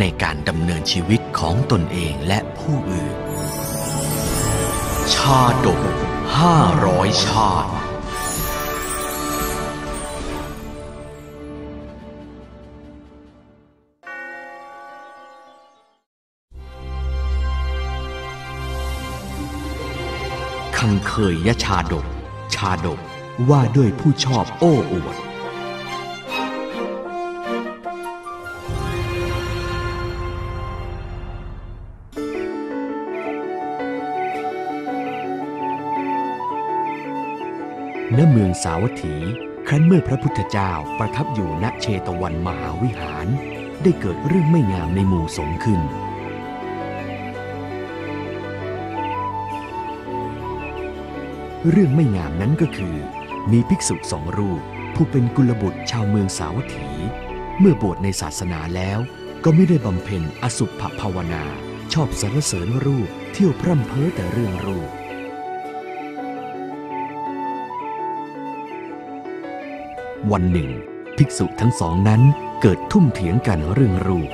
ในการดำเนินชีวิตของตนเองและผู้อื่น ชาดกห้าร้อยชาติคังเคยยชาดก ชาดกว่าด้วยผู้ชอบโอ้อวด ณเมืองสาวัตถี ครั้นเมื่อพระพุทธเจ้าประทับอยู่ณเชตวันมหาวิหาร ได้เกิดเรื่องไม่งามในหมู่สงฆ์ขึ้น เรื่องไม่งามนั้นก็คือ มีภิกษุสองรูป ผู้เป็นกุลบุตรชาวเมืองสาวัตถี เมื่อบวชในศาสนาแล้วก็ไม่ได้บำเพ็ญอสุภภาวนา ชอบสรรเสริญรูป เที่ยวพร่ำเพ้อแต่เรื่องรูป วันหนึ่ง ภิกษุทั้งสองนั้นเกิดทุ่มเถียงกันเรื่องรูป